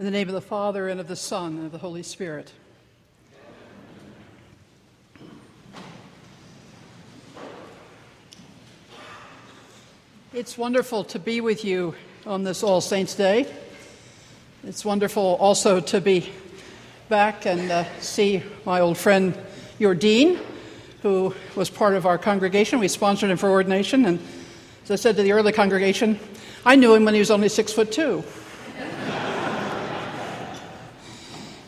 In the name of the Father, and of the Son, and of the Holy Spirit. It's wonderful to be with you on this All Saints' Day. It's wonderful also to be back and uh, see my old friend, your dean, who was part of our congregation. We sponsored him for ordination, and as I said to the early congregation, I knew him when he was only six foot two.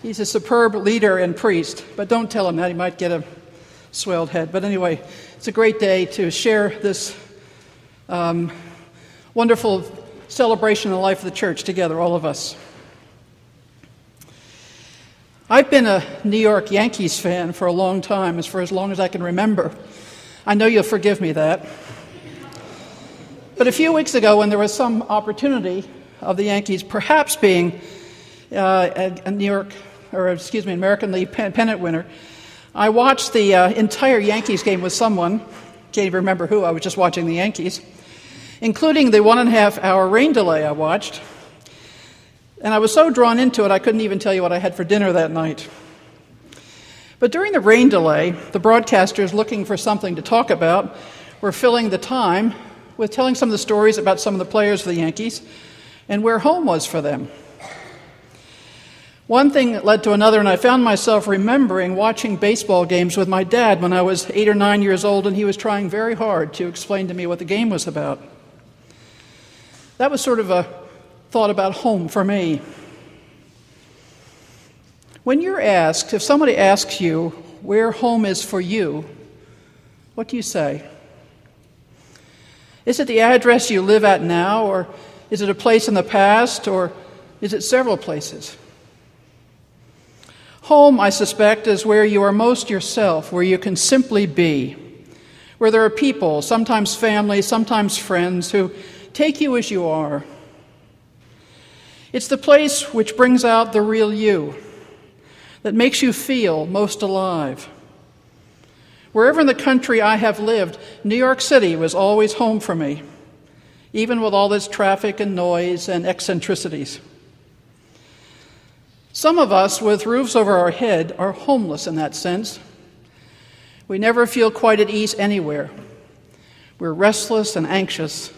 He's a superb leader and priest, but don't tell him that. He might get a swelled head. But anyway, it's a great day to share this um, wonderful celebration of the life of the church together, all of us. I've been a New York Yankees fan for a long time, as for as long as I can remember. I know you'll forgive me that. But a few weeks ago, when there was some opportunity of the Yankees perhaps being uh, a, a New York or excuse me, American League pennant winner. I watched the uh, entire Yankees game with someone, can't even remember who, I was just watching the Yankees, including the one and a half hour rain delay I watched. And I was so drawn into it, I couldn't even tell you what I had for dinner that night. But during the rain delay, the broadcasters looking for something to talk about were filling the time with telling some of the stories about some of the players for the Yankees and where home was for them. One thing led to another, and I found myself remembering watching baseball games with my dad when I was eight or nine years old, and he was trying very hard to explain to me what the game was about. That was sort of a thought about home for me. When you're asked, if somebody asks you where home is for you, what do you say? Is it the address you live at now, or is it a place in the past, or is it several places? Home, I suspect, is where you are most yourself, where you can simply be, where there are people, sometimes family, sometimes friends, who take you as you are. It's the place which brings out the real you, that makes you feel most alive. Wherever in the country I have lived, New York City was always home for me, even with all its traffic and noise and eccentricities. Some of us, with roofs over our head, are homeless in that sense. We never feel quite at ease anywhere. We're restless and anxious.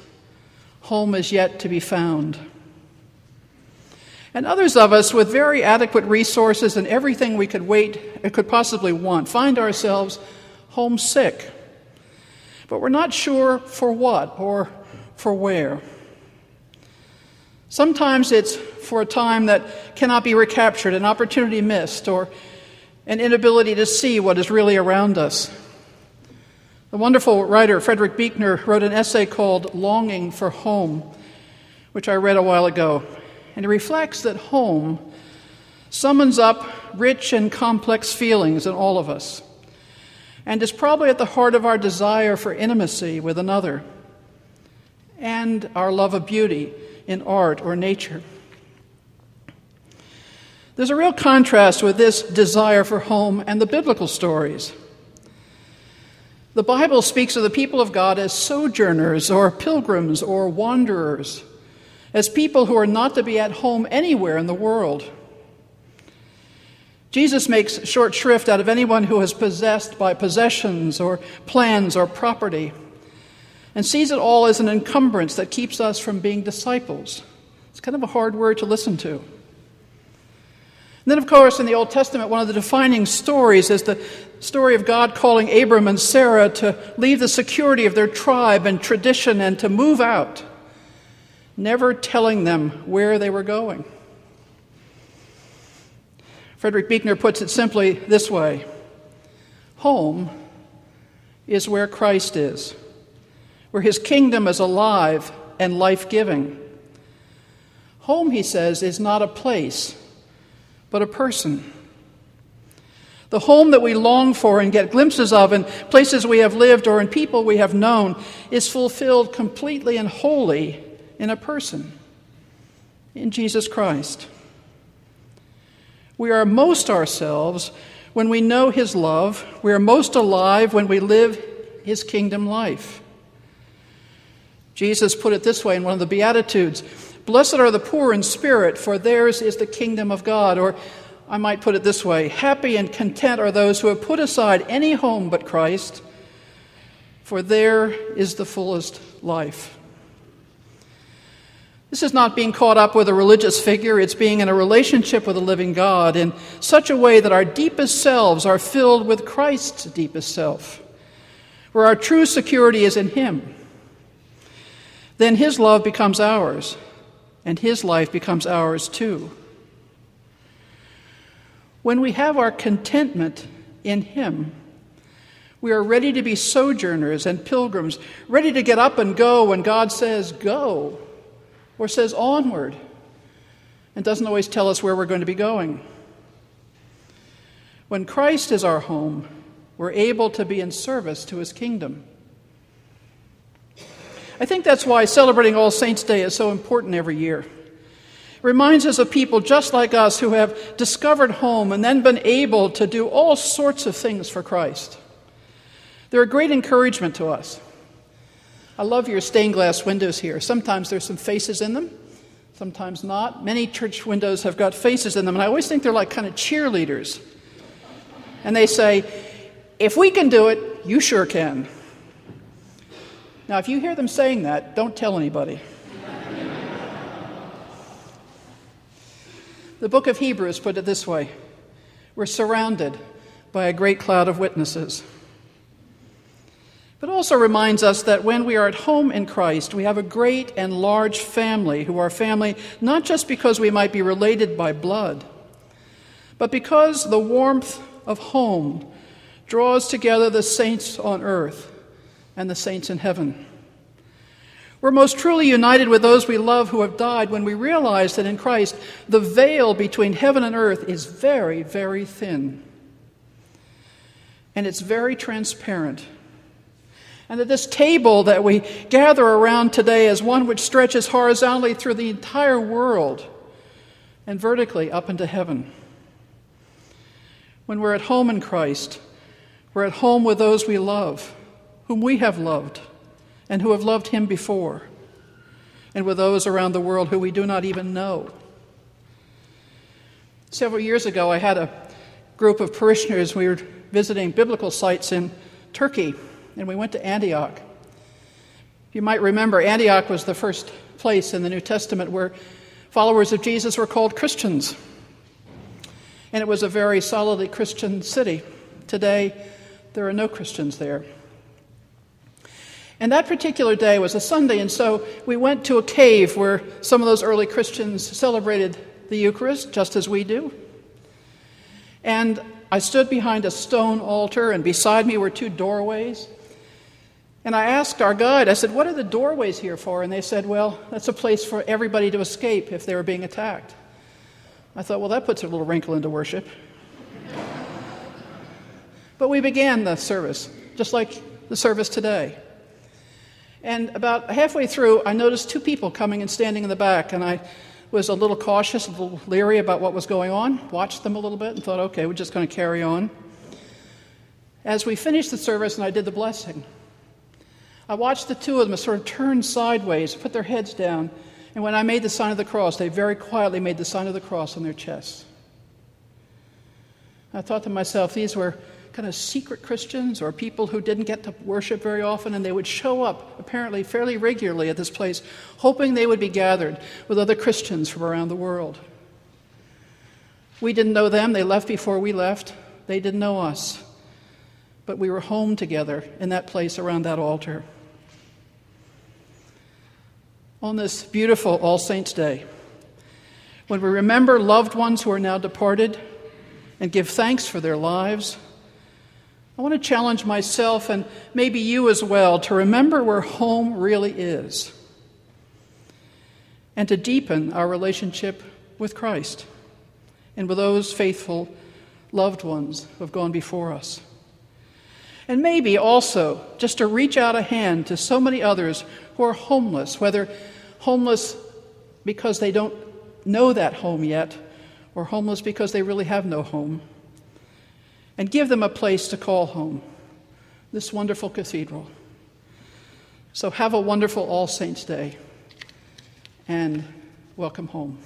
Home is yet to be found. And others of us, with very adequate resources and everything we could wait, uh, could possibly want, find ourselves homesick. But we're not sure for what or for where. Sometimes it's for a time that cannot be recaptured, an opportunity missed, or an inability to see what is really around us. The wonderful writer Frederick Buechner wrote an essay called Longing for Home, which I read a while ago. And he reflects that home summons up rich and complex feelings in all of us, and is probably at the heart of our desire for intimacy with another and our love of beauty in art or nature. There's a real contrast with this desire for home and the biblical stories. The Bible speaks of the people of God as sojourners or pilgrims or wanderers, as people who are not to be at home anywhere in the world. Jesus makes short shrift out of anyone who is possessed by possessions or plans or property and sees it all as an encumbrance that keeps us from being disciples. It's kind of a hard word to listen to. And then, of course, in the Old Testament, one of the defining stories is the story of God calling Abram and Sarah to leave the security of their tribe and tradition and to move out, never telling them where they were going. Frederick Buechner puts it simply this way Home is where Christ is where his kingdom is alive and life giving. Home, he says, is not a place, but a person. The home that we long for and get glimpses of in places we have lived or in people we have known is fulfilled completely and wholly in a person, in Jesus Christ. We are most ourselves when we know His love. We are most alive when we live His kingdom life. Jesus put it this way in one of the Beatitudes Blessed are the poor in spirit, for theirs is the kingdom of God. Or I might put it this way Happy and content are those who have put aside any home but Christ, for there is the fullest life. This is not being caught up with a religious figure, it's being in a relationship with a living God in such a way that our deepest selves are filled with Christ's deepest self, where our true security is in Him. Then His love becomes ours, and His life becomes ours too. When we have our contentment in Him, we are ready to be sojourners and pilgrims, ready to get up and go when God says, Go or says onward and doesn't always tell us where we're going to be going. When Christ is our home, we're able to be in service to his kingdom. I think that's why celebrating All Saints' Day is so important every year. It reminds us of people just like us who have discovered home and then been able to do all sorts of things for Christ. They're a great encouragement to us. I love your stained glass windows here. Sometimes there's some faces in them, sometimes not. Many church windows have got faces in them, and I always think they're like kind of cheerleaders. And they say, if we can do it, you sure can. Now, if you hear them saying that, don't tell anybody. the book of Hebrews put it this way We're surrounded by a great cloud of witnesses. But also reminds us that when we are at home in Christ, we have a great and large family who are family not just because we might be related by blood, but because the warmth of home draws together the saints on earth and the saints in heaven. We're most truly united with those we love who have died when we realize that in Christ the veil between heaven and earth is very, very thin. And it's very transparent. And that this table that we gather around today is one which stretches horizontally through the entire world and vertically up into heaven. When we're at home in Christ, we're at home with those we love, whom we have loved, and who have loved Him before, and with those around the world who we do not even know. Several years ago, I had a group of parishioners. We were visiting biblical sites in Turkey and we went to Antioch. You might remember, Antioch was the first place in the New Testament where followers of Jesus were called Christians. And it was a very solidly Christian city. Today, there are no Christians there. And that particular day was a Sunday, and so we went to a cave where some of those early Christians celebrated the Eucharist, just as we do. And I stood behind a stone altar, and beside me were two doorways. And I asked our guide, I said, What are the doorways here for? And they said, Well, that's a place for everybody to escape if they were being attacked. I thought, Well, that puts a little wrinkle into worship. but we began the service, just like the service today. And about halfway through, I noticed two people coming and standing in the back, and I was a little cautious, a little leery about what was going on, watched them a little bit, and thought, okay, we're just going to carry on. As we finished the service and I did the blessing, I watched the two of them sort of turn sideways, put their heads down, and when I made the sign of the cross, they very quietly made the sign of the cross on their chests. I thought to myself, these were kind of secret Christians or people who didn't get to worship very often, and they would show up apparently fairly regularly at this place, hoping they would be gathered with other Christians from around the world. We didn't know them, they left before we left, they didn't know us. But we were home together in that place around that altar on this beautiful All Saints' Day, when we remember loved ones who are now departed and give thanks for their lives, I want to challenge myself and maybe you as well to remember where home really is and to deepen our relationship with Christ and with those faithful loved ones who have gone before us. And maybe also just to reach out a hand to so many others who are homeless, whether homeless because they don't know that home yet, or homeless because they really have no home. And give them a place to call home, this wonderful cathedral. So have a wonderful All Saints' Day and welcome home.